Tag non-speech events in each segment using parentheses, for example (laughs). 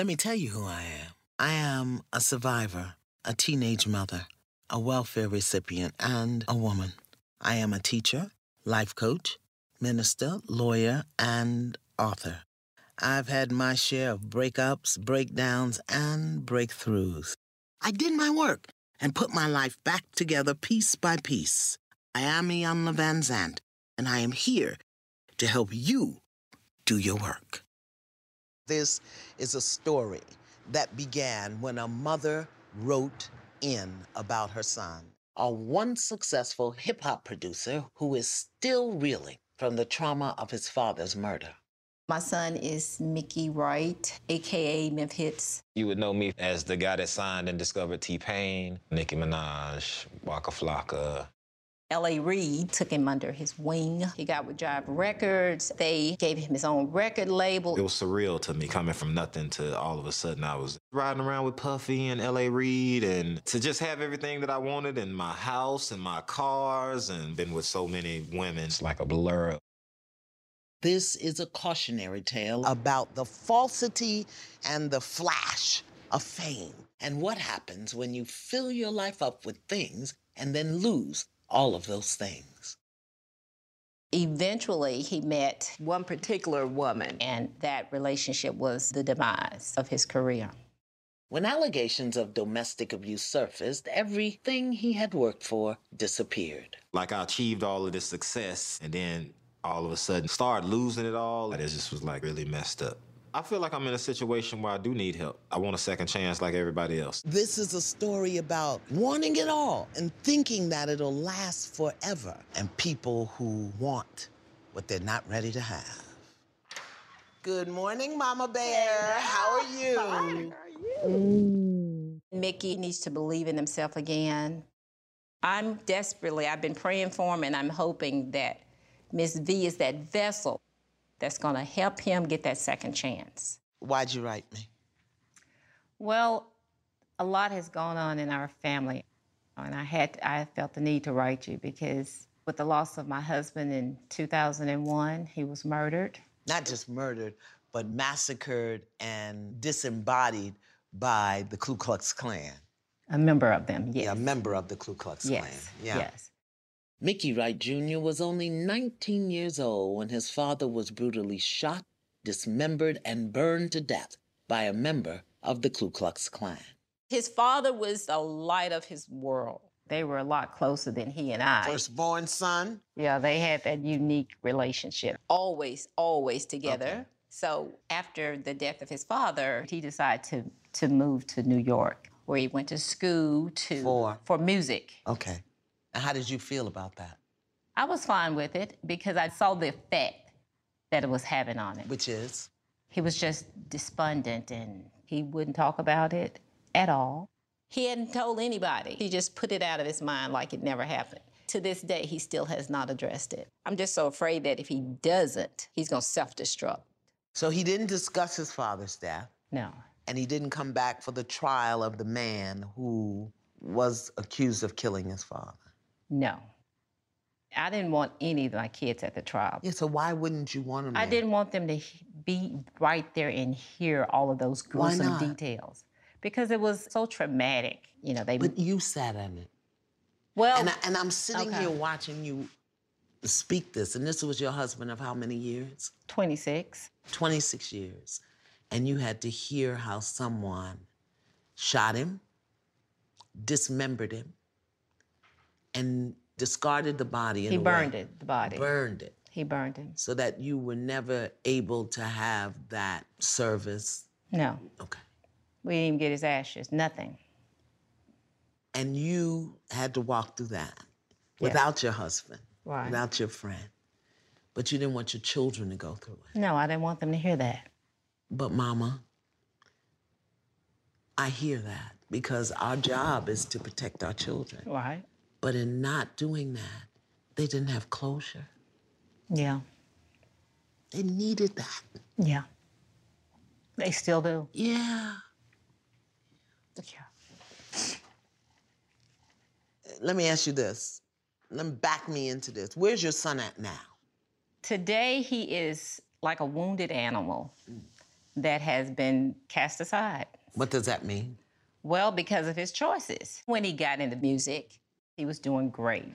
Let me tell you who I am. I am a survivor, a teenage mother, a welfare recipient, and a woman. I am a teacher, life coach, minister, lawyer, and author. I've had my share of breakups, breakdowns, and breakthroughs. I did my work and put my life back together piece by piece. I am Iyanla Vanzant, and I am here to help you do your work. This is a story that began when a mother wrote in about her son, a once successful hip hop producer who is still reeling from the trauma of his father's murder. My son is Mickey Wright, aka Memphis Hits. You would know me as the guy that signed and discovered T-Pain, Nicki Minaj, Waka Flocka. L.A. Reid took him under his wing. He got with Jive Records. They gave him his own record label. It was surreal to me coming from nothing to all of a sudden I was riding around with Puffy and L.A. Reid and to just have everything that I wanted in my house and my cars and been with so many women. It's like a blur. This is a cautionary tale about the falsity and the flash of fame and what happens when you fill your life up with things and then lose all of those things. Eventually, he met one particular woman, and that relationship was the demise of his career. When allegations of domestic abuse surfaced, everything he had worked for disappeared. Like I achieved all of this success and then all of a sudden started losing it all. It just was like really messed up. I feel like I'm in a situation where I do need help. I want a second chance like everybody else. This is a story about wanting it all and thinking that it'll last forever, and people who want what they're not ready to have. Good morning, Mama Bear. How are you? Hi, how are you? Mm. Mickey needs to believe in himself again. I'm desperately, I've been praying for him, and I'm hoping that Miss V is that vessel that's going to help him get that second chance. Why'd you write me? Well, a lot has gone on in our family, and I had I felt the need to write you because with the loss of my husband in 2001, he was murdered. Not just murdered, but massacred and disembodied by the Ku Klux Klan. A member of them, yes. Yeah, a member of the Ku Klux yes. Klan. Yeah. Yes. Mickey Wright Jr. was only 19 years old when his father was brutally shot, dismembered, and burned to death by a member of the Ku Klux Klan. His father was the light of his world. They were a lot closer than he and I. Firstborn son? Yeah, they had that unique relationship. Always, always together. Okay. So after the death of his father, he decided to, to move to New York, where he went to school to For? for music. Okay. And how did you feel about that? I was fine with it because I saw the effect that it was having on him. Which is? He was just despondent and he wouldn't talk about it at all. He hadn't told anybody. He just put it out of his mind like it never happened. To this day, he still has not addressed it. I'm just so afraid that if he doesn't, he's going to self destruct. So he didn't discuss his father's death, No. and he didn't come back for the trial of the man who was accused of killing his father. No. I didn't want any of my kids at the trial. Yeah, so why wouldn't you want I there? didn't want them to he- be right there and hear all of those gruesome details because it was so traumatic. You know, they But you sat in it. well, And, I, and I'm sitting okay. here watching you speak this, and this was your husband of how many years? 26. 26 years. And you had to hear how someone shot him, dismembered him, and discarded the body. He a way. burned it, the body. Burned it. He burned him. So that you were never able to have that service. No, Okay. we didn't even get his ashes. Nothing. And you had to walk through that Yeah. without your husband, Right. without your friend. But you didn't want your children to go through it. No, I didn't want them to hear that. But, Mama, I hear that because our job is to protect our children. Right. But in not doing that, they didn't have closure. Yeah. They needed that. Yeah. They still do. Yeah. Yeah. Let me ask you this. Let me back me into this. Where's your son at now? Today, he is like a wounded animal that has been cast aside. What does that mean? Well, because of his choices. When he got into music, he was doing great.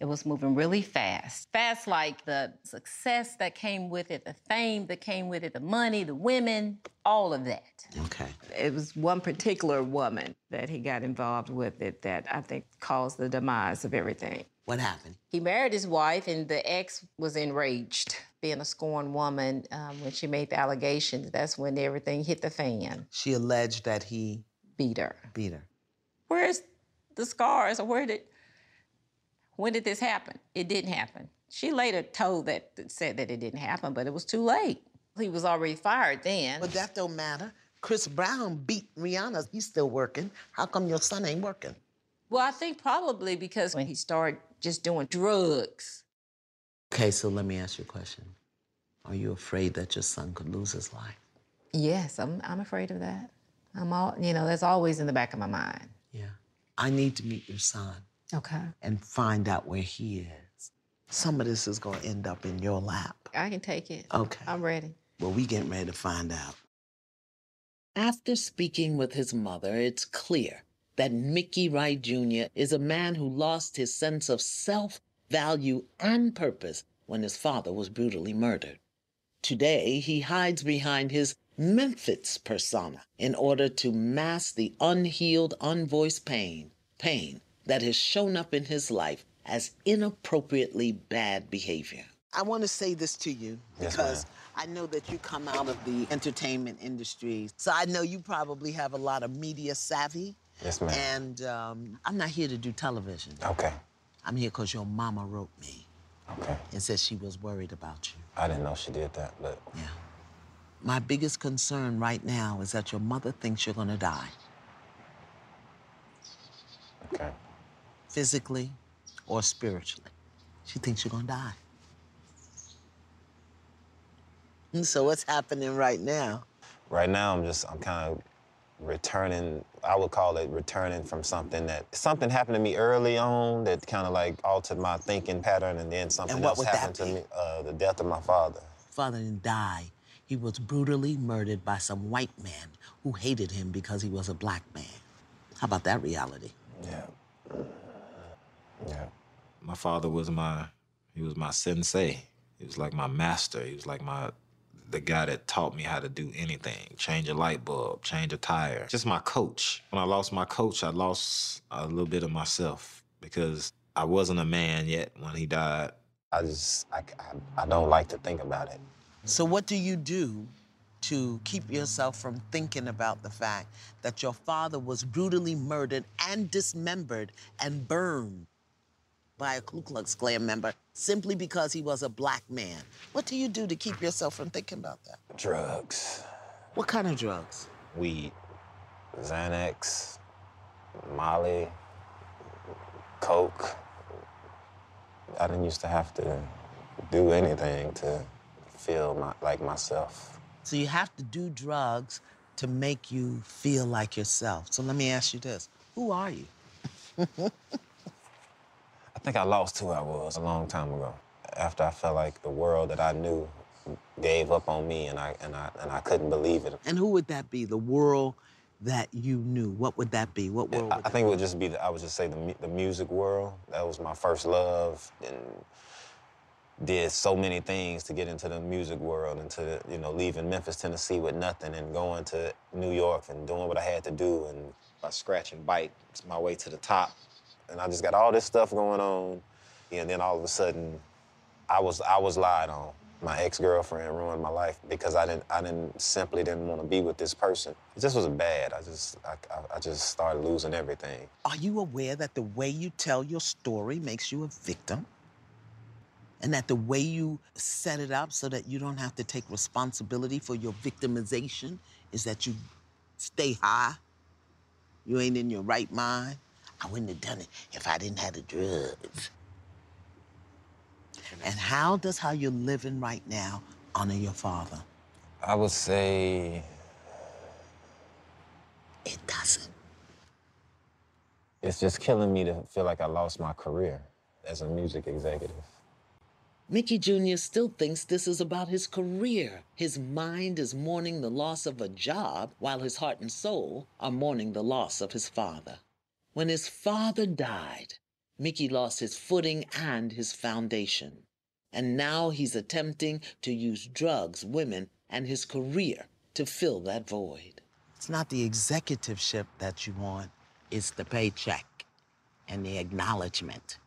It was moving really fast. Fast like the success that came with it, the fame that came with it, the money, the women, all of that. Okay. It was one particular woman that he got involved with it that I think caused the demise of everything. What happened? He married his wife, and the ex was enraged, being a scorned woman. Um, when she made the allegations, that's when everything hit the fan. She alleged that he Beat her. beat her. Where's the scars, or where did? When did this happen? It didn't happen. She later told that said that it didn't happen, but it was too late. He was already fired then. But that don't matter. Chris Brown beat Rihanna. He's still working. How come your son ain't working? Well, I think probably because when he started just doing drugs. Okay, so let me ask you a question. Are you afraid that your son could lose his life? Yes, I'm, I'm afraid of that. I'm all, you know, that's always in the back of my mind. Yeah. I need to meet your son Okay. and find out where he is. Some of this is going to end up in your lap. I can take it. Okay. I'm ready. Well, we getting ready to find out. After speaking with his mother, it's clear that Mickey Wright Jr. is a man who lost his sense of self, value, and purpose when his father was brutally murdered. Today, he hides behind his Memphis persona in order to mask the unhealed, unvoiced pain, pain that has shown up in his life as inappropriately bad behavior. I want to say this to you because ma'am. I know that you come out of the entertainment industry. So I know you probably have a lot of media savvy. Yes, ma'am. And um, I'm not here to do television. Okay. I'm here because your mama wrote me Okay. and said she was worried about you. I didn't know she did that, but Yeah. My biggest concern right now is that your mother thinks you're going to die, okay. Physically or spiritually. She thinks you're going to die. And (laughs) so what's happening right now? Right now, I'm just, I'm kind of returning, I would call it returning from something that, something happened to me early on that kind of like altered my thinking pattern, and then something And else happened to me, uh, the death of my father. Father didn't die. He was brutally murdered by some white man who hated him because he was a black man. How about that reality? Yeah. Yeah. my father was my he was my sensei. He was like my master. He was like my the guy that taught me how to do anything. Change a light bulb change a tire. Just my coach. When i lost my coach i lost a little bit of myself because i wasn't a man yet when he died. I just, I, I, I don't like to think about it. So, what do you do to keep yourself from thinking about the fact that your father was brutally murdered and dismembered and burned by a Ku Klux Klan member simply because he was a black man? What do you do to keep yourself from thinking about that? Drugs, What kind of drugs? weed, Xanax, Molly, Coke. I didn't used to have to do anything to feel my, like myself. So, you have to do drugs to make you feel like yourself. So, let me ask you this Who are you? (laughs) I think I lost who I was a long time ago. After I felt like the world that I knew gave up on me, and I and I and I couldn't believe it. And who would that be? The world that you knew. What would that be? What world? I, would I think it would just be, the, I would just say the, the music world. That was my first love, and did so many things to get into the music world, and to you know leaving Memphis, Tennessee with nothing, and going to New York and doing what I had to do, and uh, by scratch and bite my way to the top, and I just got all this stuff going on, and then all of a sudden, I was I was lied on. My ex-girlfriend ruined my life because I didn't I didn't simply didn't want to be with this person. It just was bad. I just I, I, just started losing everything. Are you aware that the way you tell your story makes you a victim? And that the way you set it up so that you don't have to take responsibility for your victimization is that you stay high? You ain't in your right mind? I wouldn't have done it if I didn't have the drugs. And how does how you're living right now honor your father? I would say It doesn't. it's just killing me to feel like I lost my career as a music executive. Mickey Jr. still thinks this is about his career. His mind is mourning the loss of a job while his heart and soul are mourning the loss of his father. When his father died, Mickey lost his footing and his foundation. And now he's attempting to use drugs, women, and his career to fill that void. It's not the executiveship that you want, it's the paycheck and the acknowledgement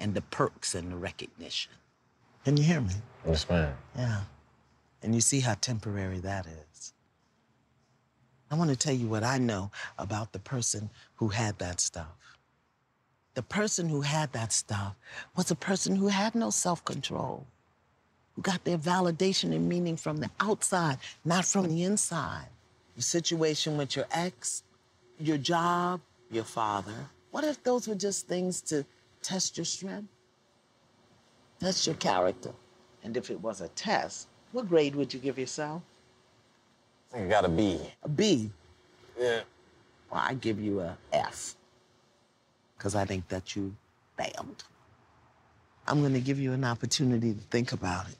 and the perks and the recognition. Can you hear me? Yes, ma'am. Yeah. And you see how temporary that is. I want to tell you what I know about the person who had that stuff. The person who had that stuff was a person who had no self control, who got their validation and meaning from the outside, not from the inside. Your situation with your ex, your job, your father. What if those were just things to test your strength? That's your character. And if it was a test, what grade would you give yourself? I think I got a B. A B. Yeah. Well, I give you a F. Because I think that you failed. I'm going to give you an opportunity to think about it.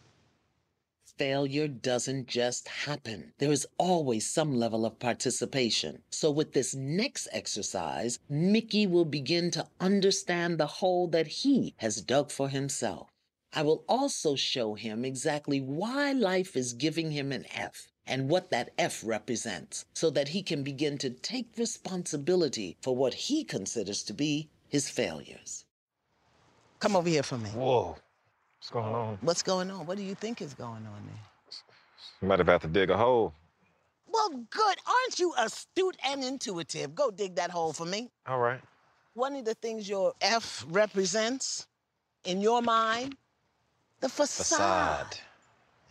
Failure doesn't just happen. There is always some level of participation. So, with this next exercise, Mickey will begin to understand the hole that he has dug for himself. I will also show him exactly why life is giving him an F and what that F represents so that he can begin to take responsibility for what he considers to be his failures. Come over here for me. Whoa. What's going on? What's going on? What do you think is going on there? Somebody about to dig a hole. Well, good. Aren't you astute and intuitive? Go dig that hole for me. All right. One of the things your F represents in your mind, the facade. Facade.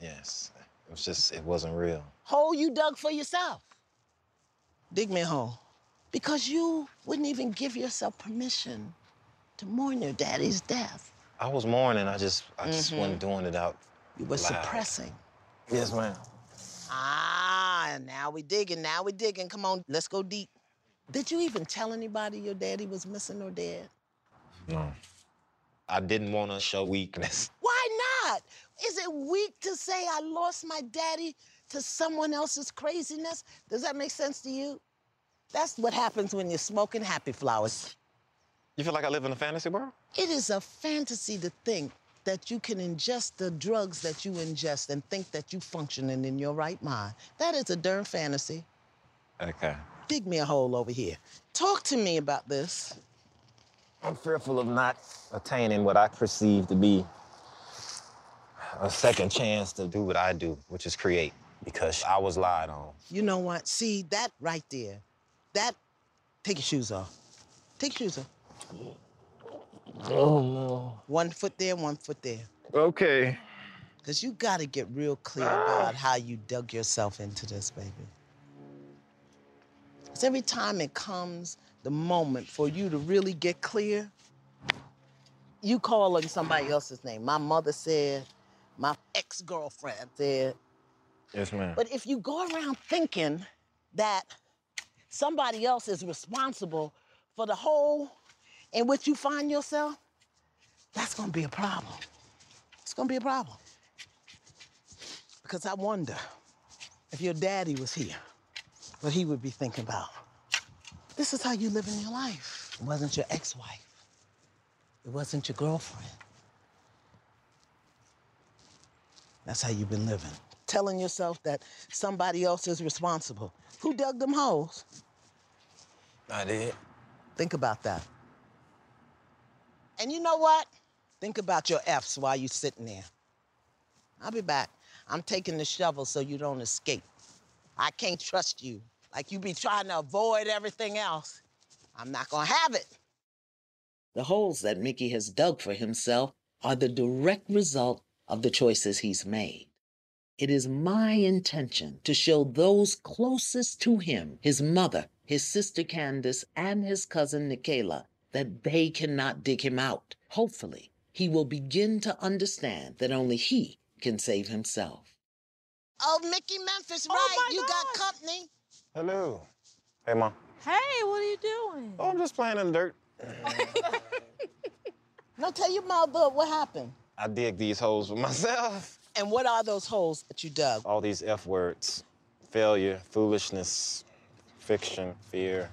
Yes. It was just, it wasn't real. Hole you dug for yourself. Dig me a hole. Because you wouldn't even give yourself permission to mourn your daddy's death. I was mourning. I just, I just wasn't doing it out. You were loud. suppressing. Yes, ma'am. Ah, and now we digging, now we digging. Come on, let's go deep. Did you even tell anybody your daddy was missing or dead? No. I didn't want to show weakness. Why not? Is it weak to say I lost my daddy to someone else's craziness? Does that make sense to you? That's what happens when you're smoking happy flowers. You feel like I live in a fantasy world? It is a fantasy to think that you can ingest the drugs that you ingest and think that you're functioning in your right mind. That is a darn fantasy. Okay. Dig me a hole over here. Talk to me about this. I'm fearful of not attaining what I perceive to be a second chance to do what I do, which is create, because I was lied on. You know what? See, that right there, that, take your shoes off. Take your shoes off. Oh, no. One foot there, one foot there. Okay. Because you got to get real clear about how you dug yourself into this, baby. Because every time it comes the moment for you to really get clear, you calling somebody else's name. My mother said, my ex girlfriend said. Yes, ma'am. But if you go around thinking that somebody else is responsible for the hole in which you find yourself, that's gonna be a problem. It's gonna be a problem. Because I wonder if your daddy was here, what he would be thinking about. This is how you live in your life. It wasn't your ex wife, it wasn't your girlfriend. That's how you've been living. Telling yourself that somebody else is responsible. Who dug them holes? I did. Think about that. And you know what? Think about your F's while you're sitting there. I'll be back. I'm taking the shovel so you don't escape. I can't trust you. Like you be trying to avoid everything else. I'm not gonna have it. The holes that Mickey has dug for himself are the direct result of the choices he's made. It is my intention to show those closest to him, his mother, his sister Candace, and his cousin Nikayla, that they cannot dig him out. Hopefully, he will begin to understand that only he can save himself. Oh, Mickey Memphis, oh, right? my you got company. Hello. Hey, Mom. Hey, what are you doing? Oh, I'm just playing in the dirt. (laughs) No, tell your mother what happened. I dig these holes for (laughs) myself. And what are those holes that you dug? All these F words failure, foolishness, fiction, fear.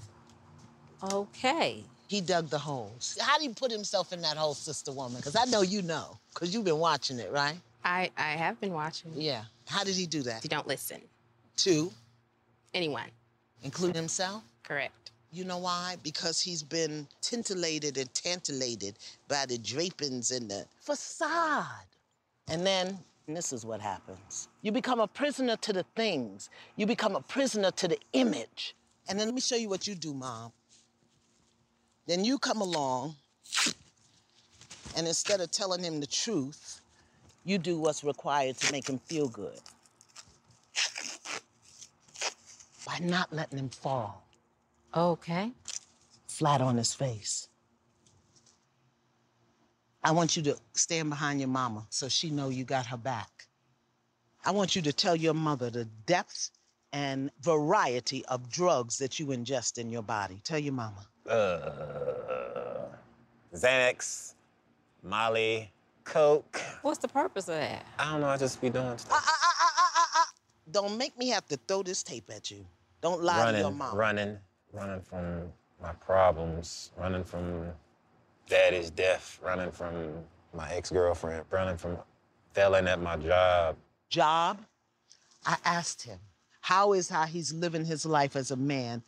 Okay. He dug the holes. How do he put himself in that hole, sister woman? Because I know you know, because you've been watching it, right? I, I have been watching. Yeah. How did he do that? You don't listen. To? Anyone. including himself? Correct. You know why? Because he's been tintillated and tantillated by the drapings and the facade. And then and this is what happens. You become a prisoner to the things. You become a prisoner to the image. And then let me show you what you do, mom. Then you come along, and instead of telling him the truth, you do what's required to make him feel good. By not letting him fall Okay. flat on his face. I want you to stand behind your mama so she know you got her back. I want you to tell your mother the depth and variety of drugs that you ingest in your body. Tell your mama. Uh, Xanax, Molly, Coke. What's the purpose of that? I don't know, I just be doing stuff. ah, ah, ah. Don't make me have to throw this tape at you. Don't lie to your running, running, running from my problems, running from daddy's death, running from my ex-girlfriend, running from failing at my job. job, I asked him, how is how he's living his life as a man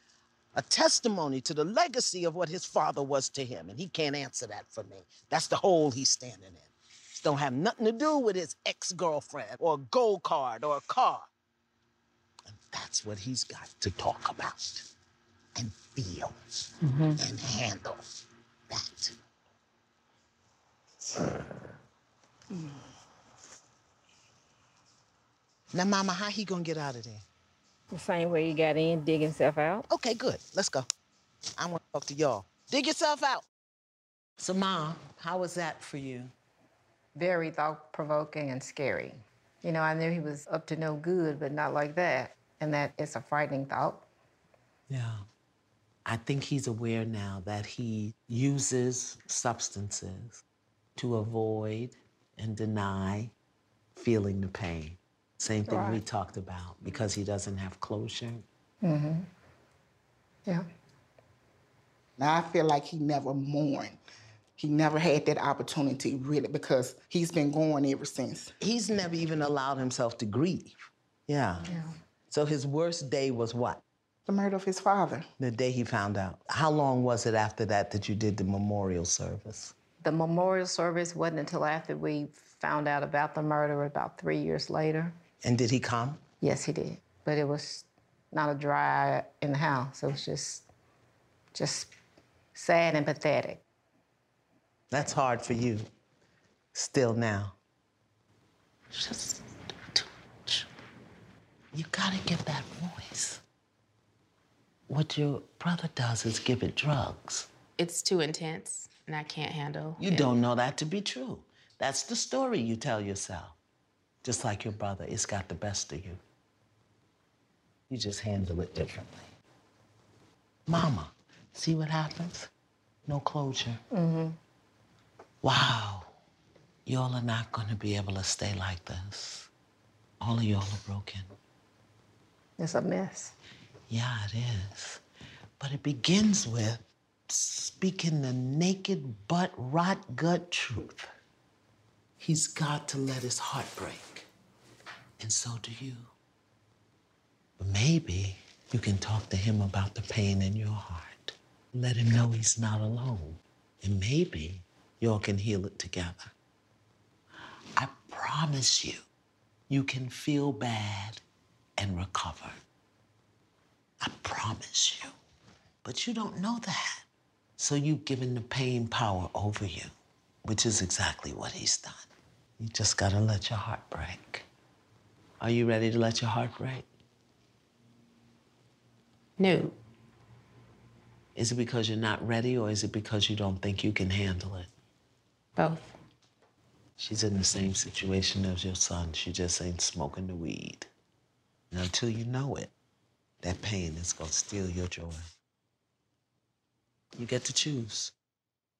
a testimony to the legacy of what his father was to him? And he can't answer that for me. That's the hole he's standing in. It don't have nothing to do with his ex-girlfriend or a gold card or a car. And that's what he's got to talk about and feel mm-hmm. and handle that. Mm. Now, Mama, how he gonna get out of there? The same way he got in, dig himself out. Okay, good. Let's go. I want to talk to y'all. Dig yourself out. So, Mom, how was that for you? Very thought provoking and scary. You know, I knew he was up to no good, but not like that. And that is a frightening thought. Yeah. I think he's aware now that he uses substances to avoid and deny feeling the pain. Same thing we talked about because he doesn't have closure. Mm-hmm. Yeah. Now I feel like he never mourned. He never had that opportunity really because he's been going ever since. He's never even allowed himself to grieve. Yeah. Yeah. So his worst day was what? The murder of his father. The day he found out. How long was it after that that you did the memorial service? The memorial service wasn't until after we found out about the murder about three years later. And did he come? Yes, he did. But it was not a dry eye in the house. It was just, just sad and pathetic. That's hard for you. Still now. Just you gotta give that voice. What your brother does is give it drugs. It's too intense, and I can't handle. You it. don't know that to be true. That's the story you tell yourself. Just like your brother, it's got the best of you. You just handle it differently. Mama, see what happens? No closure. Mm-hmm. Wow. Y'all are not gonna be able to stay like this. All of y'all are broken. It's a mess. Yeah, it is. But it begins with speaking the naked, butt, rot gut truth. He's got to let his heart break. And so do you. But maybe you can talk to him about the pain in your heart. Let him know he's not alone. And maybe y'all can heal it together. I promise you, you can feel bad and recover. I promise you. But you don't know that. So you've given the pain power over you, which is exactly what he's done. You just gotta let your heart break. Are you ready to let your heart break? No. Is it because you're not ready or is it because you don't think you can handle it? Both. She's in the same situation as your son. She just ain't smoking the weed. And until you know it, that pain is gonna steal your joy. You get to choose.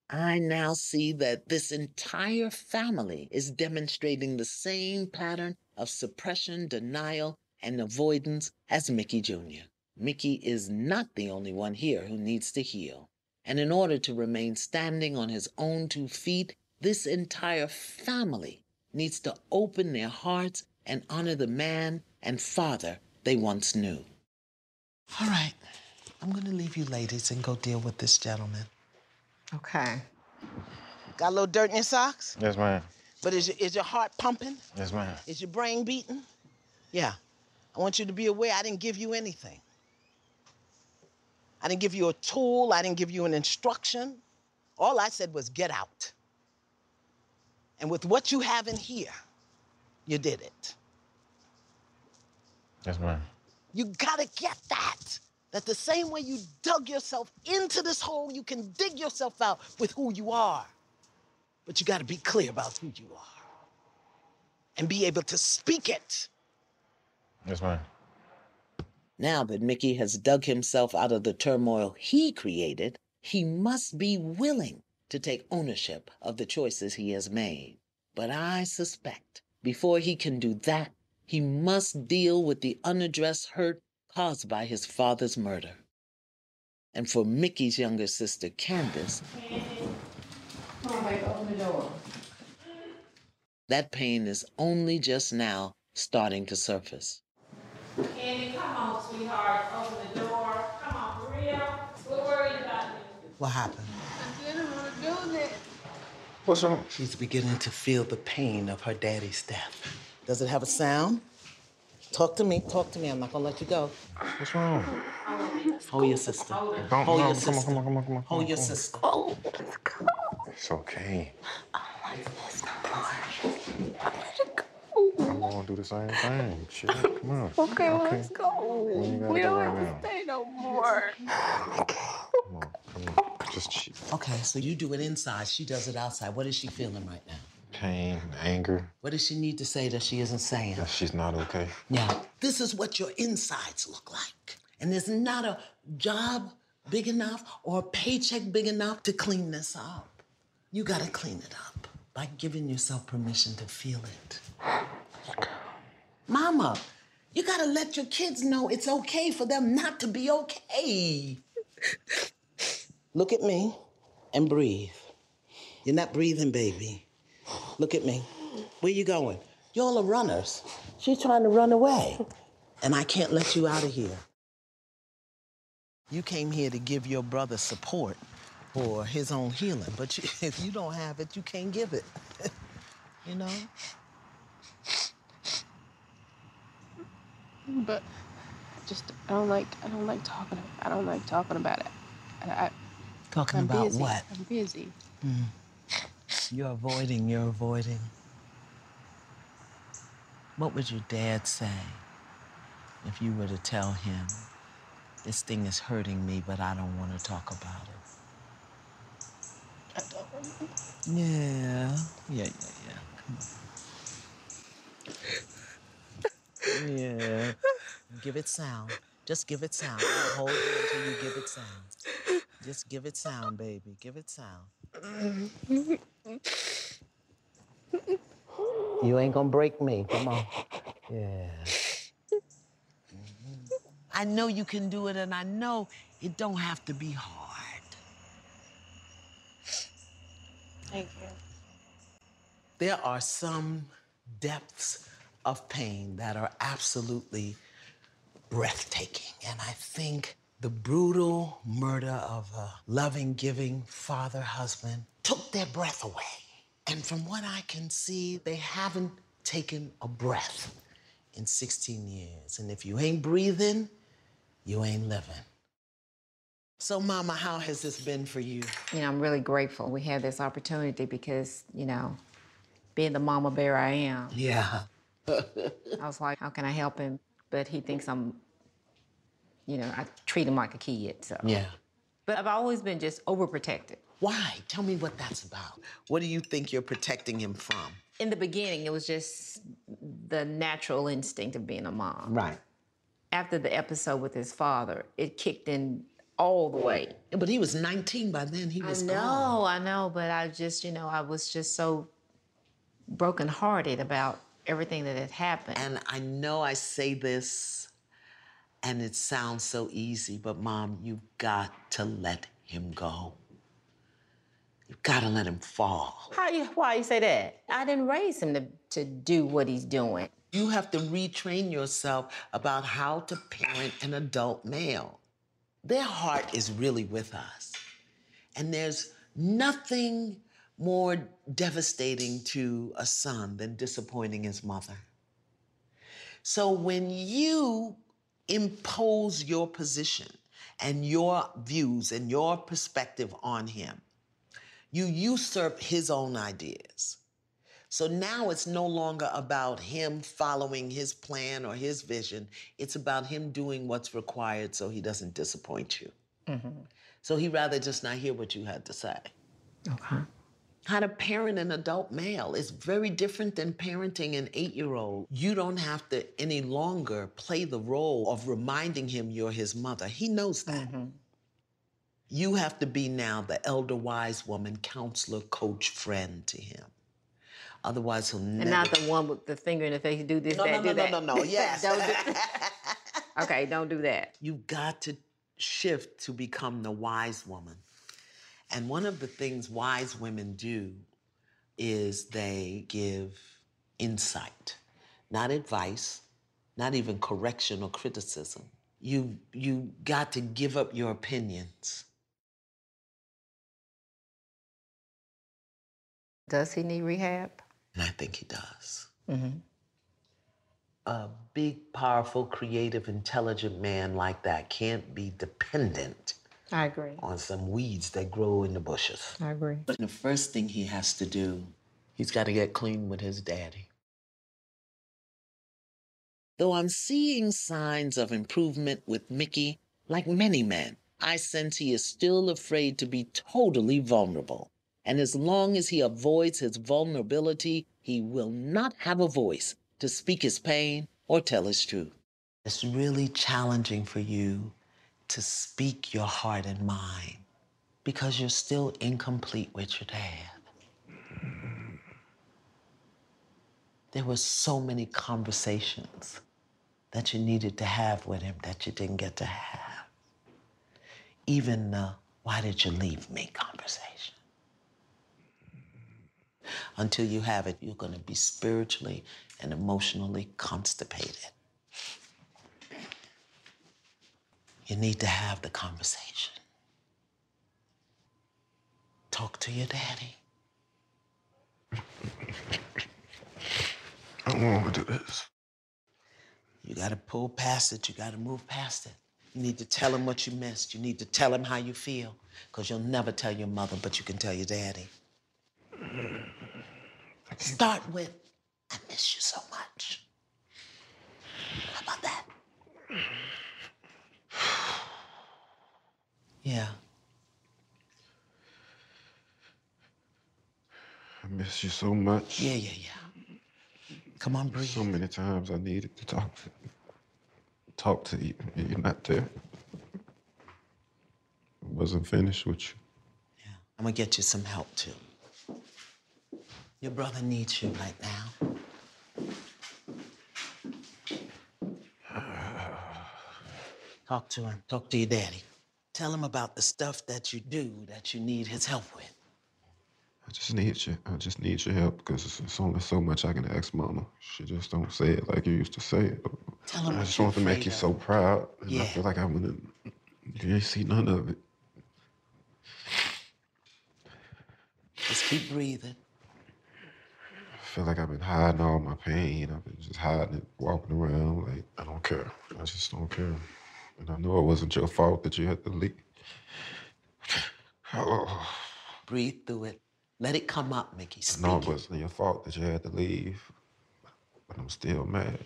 I now see that this entire family is demonstrating the same pattern of suppression, denial, and avoidance as Mickey Jr. Mickey is not the only one here who needs to heal. And in order to remain standing on his own two feet, this entire family needs to open their hearts and honor the man and father they once knew. All right, I'm gonna leave you ladies and go deal with this gentleman. Okay. Got a little dirt in your socks? Yes, ma'am. But is your, is your heart pumping? Yes, ma'am. Is your brain beating? Yeah. I want you to be aware I didn't give you anything. I didn't give you a tool, I didn't give you an instruction. All I said was get out. And with what you have in here, you did it. Yes, ma'am. You gotta get that. That the same way you dug yourself into this hole, you can dig yourself out with who you are. But you gotta be clear about who you are and be able to speak it. Yes, ma'am. Now that Mickey has dug himself out of the turmoil he created, he must be willing to take ownership of the choices he has made. But I suspect before he can do that, he must deal with the unaddressed hurt caused by his father's murder. And for Mickey's younger sister, Candace, Come on, baby, open the door. that pain is only just now starting to surface. Candy, come on, sweetheart. Open the door. Come on, for real. We're worried about you. What happened? I didn't want to do this. What's wrong? She's beginning to feel the pain of her daddy's death. Does it have a sound? Talk to me. Talk to me. I'm not gonna let you go. What's wrong? Hold your sister. Don't, Hold no, your come sister. on, come on, come on, come on. Hold your come on. sister. It's okay. I like this more. I'm gonna do the same thing. Shit, come on. Okay, well, let's go. Where you gotta We don't have to stay no more. Come on, come on. Just ch- Okay, so you do it inside. She does it outside. What is she feeling right now? Pain, anger. What does she need to say that she isn't saying? That she's not okay. Yeah. This is what your insides look like. And there's not a job big enough or a paycheck big enough to clean this up. You gotta clean it up by giving yourself permission to feel it. Mama, you gotta let your kids know it's okay for them not to be okay. Look at me and breathe. You're not breathing, baby. Look at me. Where you going? Y'all are runners. She's trying to run away. (laughs) And I can't let you out of here. You came here to give your brother support for his own healing, but you, (laughs) if you don't have it, you can't give it. (laughs) you know? But I just I don't like I don't like talking I don't like talking about it. I, I, Talking I'm about busy. what? I'm busy. Mm. You're avoiding, you're avoiding. What would your dad say if you were to tell him, this thing is hurting me, but I don't want to talk about it? I don't remember. Yeah, yeah, yeah, yeah. Yeah. Give it sound. Just give it sound. Hold it until you give it sound. Just give it sound, baby. Give it sound. You ain't gonna break me. Come on. Yeah. I know you can do it, and I know it don't have to be hard. Thank you. There are some depths of pain that are absolutely breathtaking. And I think the brutal murder of a loving, giving father, husband took their breath away. And from what I can see, they haven't taken a breath in 16 years. And if you ain't breathing, you ain't living. So, Mama, how has this been for you? You know, I'm really grateful we had this opportunity because, you know, being the mama bear I am, Yeah. I was like, how can I help him? But he thinks I'm, you know, I treat him like a kid. So. Yeah. But I've always been just overprotected. Why? Tell me what that's about. What do you think you're protecting him from? In the beginning, it was just the natural instinct of being a mom. Right. After the episode with his father, it kicked in all the way. But he was 19 by then. He was I know, gone. I know, but I just, you know, I was just so brokenhearted about everything that had happened. And I know I say this and it sounds so easy, but mom, you've got to let him go. You've got to let him fall. How you, why you say that? I didn't raise him to, to do what he's doing. You have to retrain yourself about how to parent an adult male. Their heart is really with us. And there's nothing more devastating to a son than disappointing his mother. So when you impose your position and your views and your perspective on him, you usurp his own ideas. So now it's no longer about him following his plan or his vision. It's about him doing what's required so he doesn't disappoint you. Mm-hmm. So he'd rather just not hear what you had to say. Okay. How to parent an adult male is very different than parenting an eight year old. You don't have to any longer play the role of reminding him you're his mother. He knows that. Mm-hmm. You have to be now the elder wise woman, counselor, coach, friend to him. Otherwise, he'll never. And not the one with the finger in the face, do this, No, that, no, do no, that. no, no, no. Yes. (laughs) don't do, (laughs) (laughs) okay, don't do that. You've got to shift to become the wise woman. And one of the things wise women do is they give insight, not advice, not even correction or criticism. You you got to give up your opinions. Does he need rehab? And I think he does. Mm-hmm. A big, powerful, creative, intelligent man like that can't be dependent I agree. on some weeds that grow in the bushes. I agree. But the first thing he has to do, he's got to get clean with his daddy. Though I'm seeing signs of improvement with Mickey, like many men, I sense he is still afraid to be totally vulnerable. And as long as he avoids his vulnerability, he will not have a voice to speak his pain or tell his truth. It's really challenging for you to speak your heart and mind because you're still incomplete with your dad. There were so many conversations that you needed to have with him that you didn't get to have. Even the why did you leave me conversation. Until you have it, you're going to be spiritually and emotionally constipated. You need to have the conversation. Talk to your daddy. I don't want to do this. You got to pull past it. You got to move past it. You need to tell him what you missed. You need to tell him how you feel. Because you'll never tell your mother, but you can tell your daddy. Start with, I miss you so much. How about that? Yeah. I miss you so much. Yeah, yeah, yeah. Come on, breathe. So many times I needed to talk to talk to you. You're not there. I wasn't finished with you. Yeah. I'm gonna get you some help too. Your brother needs you right now. (sighs) Talk to him. Talk to your daddy. Tell him about the stuff that you do that you need his help with. I just need you. I just need your help because it's, it's only so much I can ask Mama. She just don't say it like you used to say it. Tell him I just want to make afraid you so proud. And I feel like I'm gonna. You ain't see none of it. Just keep breathing. I feel like I've been hiding all my pain. I've been just hiding it, walking around like I don't care. I just don't care. And I know it wasn't your fault that you had to leave. Oh, (sighs) (sighs) Breathe through it. Let it come up, Mickey. I know it it. wasn't your fault that you had to leave, but I'm still mad.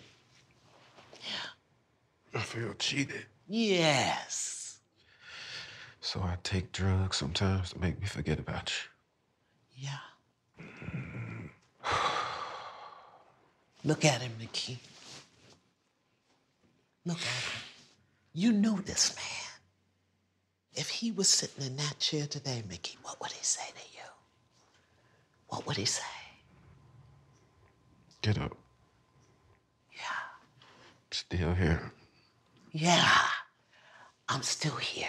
Yeah. I feel cheated. Yes. So I take drugs sometimes to make me forget about you. Yeah. (sighs) Look at him, Mickey. Look at him. You know this man. If he was sitting in that chair today, Mickey, what would he say to you? What would he say? Get up. Yeah. Still here. Yeah, I'm still here.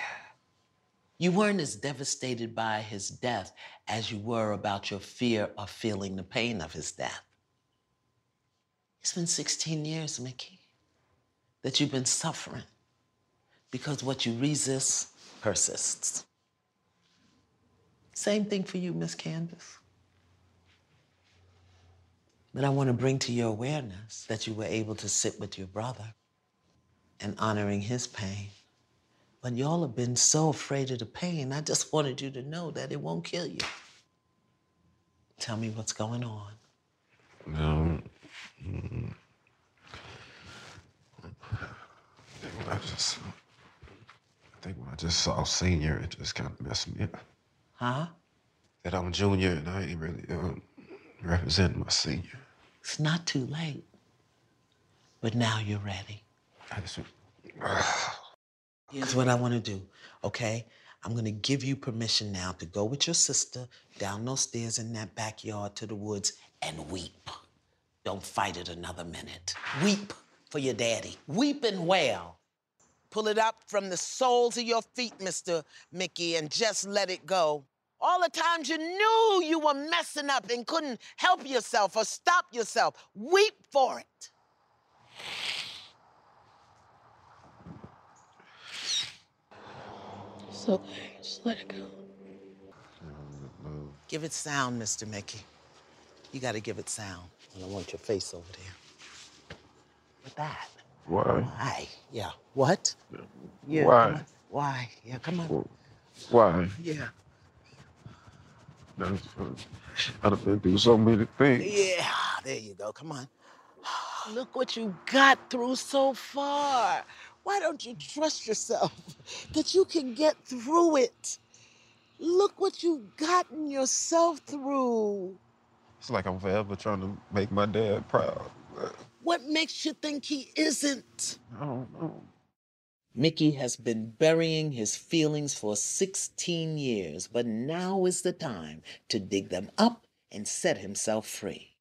You weren't as devastated by his death as you were about your fear of feeling the pain of his death. It's been 16 years, Mickey, that you've been suffering because what you resist persists. Same thing for you, Miss Candace. But I want to bring to your awareness that you were able to sit with your brother and honoring his pain. But y'all have been so afraid of the pain. I just wanted you to know that it won't kill you. Tell me what's going on. When I just, I think when I just saw senior, it just kind of messed me up. Huh? That I'm a junior and I ain't really um, representing my senior. It's not too late. But now you're ready. I just, Here's what I want to do, okay? I'm going to give you permission now to go with your sister down those stairs in that backyard to the woods and weep. Don't fight it another minute. Weep for your daddy. Weep and wail. Pull it up from the soles of your feet, Mr. Mickey, and just let it go. All the times you knew you were messing up and couldn't help yourself or stop yourself, weep for it. It's okay. Just let it go. Give it sound, Mr. Mickey. You got to give it sound. And I want your face over there. With that. Why? Why? Yeah. What? Yeah. Why? Why? Yeah, come on. Why? Yeah. That's, I've been through so many things. Yeah. There you go. Come on. (sighs) Look what you got through so far. Why don't you trust yourself (laughs) that you can get through it? Look what you've gotten yourself through. It's like I'm forever trying to make my dad proud. What makes you think he isn't? I don't know. Mickey has been burying his feelings for 16 years, but now is the time to dig them up and set himself free.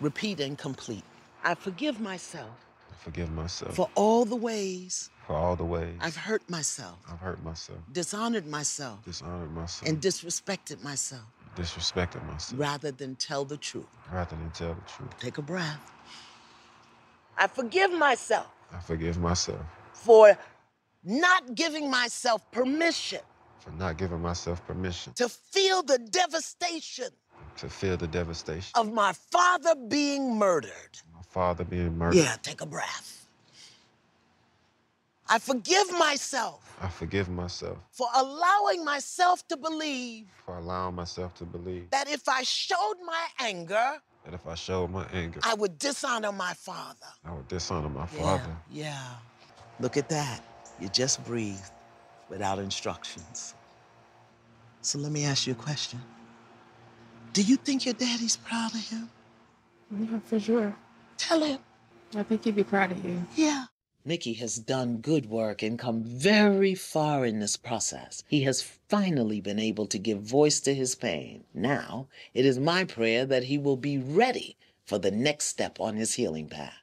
Repeat and complete. I forgive myself I forgive myself for all the ways for all the ways I've hurt myself, I've hurt myself, dishonored myself, dishonored myself, and disrespected myself disrespected myself, rather than tell the truth. rather than tell the truth. Take a breath. I forgive myself I forgive myself for not giving myself permission for not giving myself permission to feel the devastation to feel the devastation of my father being murdered. my father being murdered. Yeah, take a breath. I forgive myself I forgive myself for allowing myself to believe for allowing myself to believe that if I showed my anger, that if I showed my anger, I would dishonor my father. I would dishonor my Yeah, father. yeah. Look at that. You just breathed without instructions. So let me ask you a question. Do you think your daddy's proud of him? Yeah, for sure. Tell him. I think he'd be proud of you. Yeah. Mickey has done good work and come very far in this process. He has finally been able to give voice to his pain. Now, it is my prayer that he will be ready for the next step on his healing path.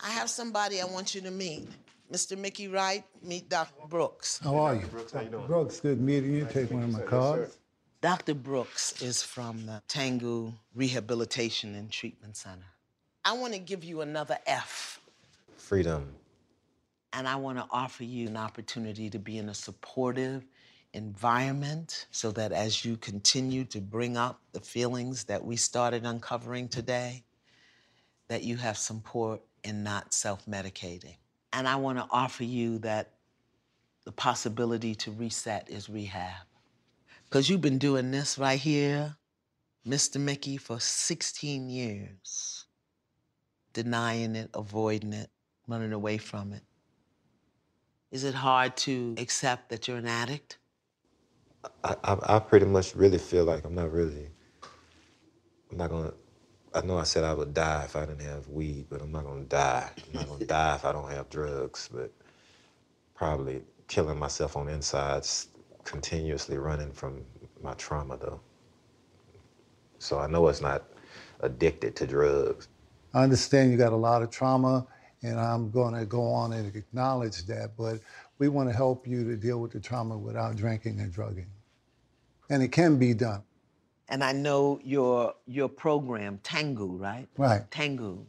I have somebody I want you to meet. Mr. Mickey Wright, meet Dr. Brooks. How are you? Brooks, how you doing? Brooks, good meeting you. Take one of my cards. Dr. Brooks is from the Tangu Rehabilitation and Treatment Center. I want to give you another F, Freedom. And I want to offer you an opportunity to be in a supportive environment so that as you continue to bring up the feelings that we started uncovering today, that you have support in not self-medicating. And I want to offer you that the possibility to reset is rehab. Because you've been doing this right here, Mr. Mickey, for 16 years. Denying it, avoiding it, running away from it. Is it hard to accept that you're an addict? I, I, I pretty much really feel like I'm not really, I'm not gonna, I know I said I would die if I didn't have weed, but I'm not gonna die. I'm not gonna (laughs) die if I don't have drugs, but probably killing myself on the inside, s- continuously running from my trauma though. So I know it's not addicted to drugs. I understand you got a lot of trauma, and I'm going to go on and acknowledge that, but we want to help you to deal with the trauma without drinking and drugging. And it can be done. And I know your your program, Tangu, right? Right. Tangu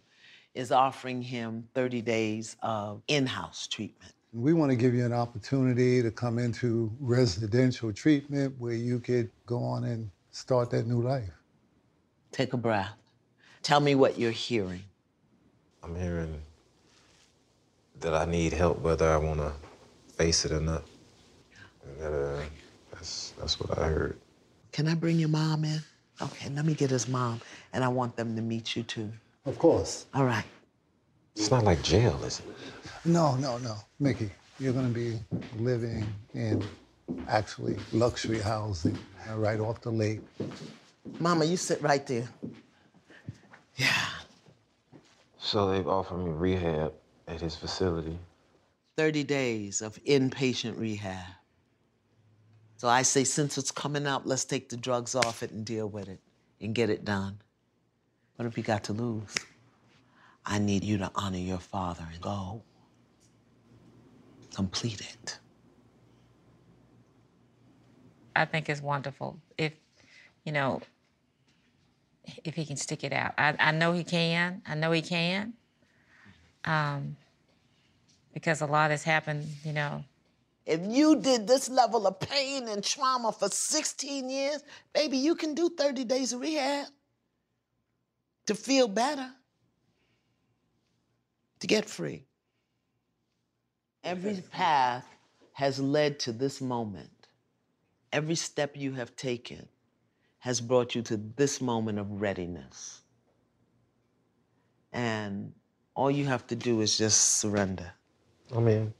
is offering him 30 days of in-house treatment. We want to give you an opportunity to come into residential treatment where you could go on and start that new life. Take a breath. Tell me what you're hearing. I'm hearing that I need help whether I want to face it or not. And that, uh, that's, that's what I heard. Can I bring your mom in? Okay, let me get his mom, and I want them to meet you too. Of course. All right. It's not like jail, is it? No, no, no. Mickey, you're going to be living in actually luxury housing uh, right off the lake. Mama, you sit right there. Yeah. So they've offered me rehab at his facility. 30 days of inpatient rehab. So I say, since it's coming up, let's take the drugs off it and deal with it and get it done. What have you got to lose? I need you to honor your father and go. Complete it. I think it's wonderful if, you know, if he can stick it out. I, I know he can. I know he can. Um, because a lot has happened, you know. If you did this level of pain and trauma for 16 years, baby, you can do 30 days of rehab to feel better, to get free. Every path has led to this moment. Every step you have taken has brought you to this moment of readiness. And all you have to do is just surrender. I'm in.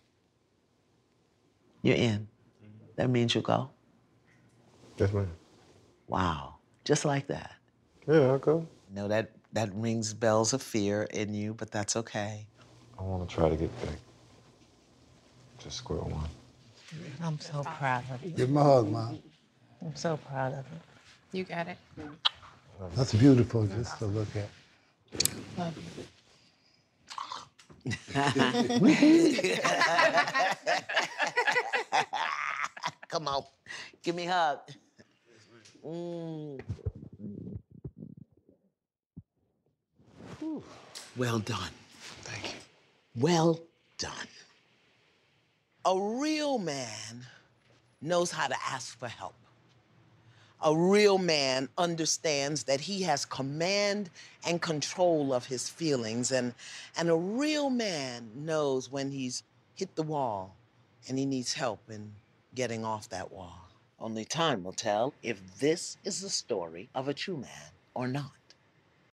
You're in. That means you go. Yes, ma'am. Wow. Just like that. Yeah, I'll go. No, that that rings bells of fear in you, but that's okay. I want to try to get back to square one. I'm so proud of you. Give him a hug, Mom. I'm so proud of you. You got it. That's beautiful just to look at. Love you. (laughs) Come on, give me a hug. Mm. Well done. Thank you. Well done. A real man knows how to ask for help. A real man understands that he has command and control of his feelings, and, and a real man knows when he's hit the wall and he needs help in getting off that wall. Only time will tell if this is the story of a true man or not.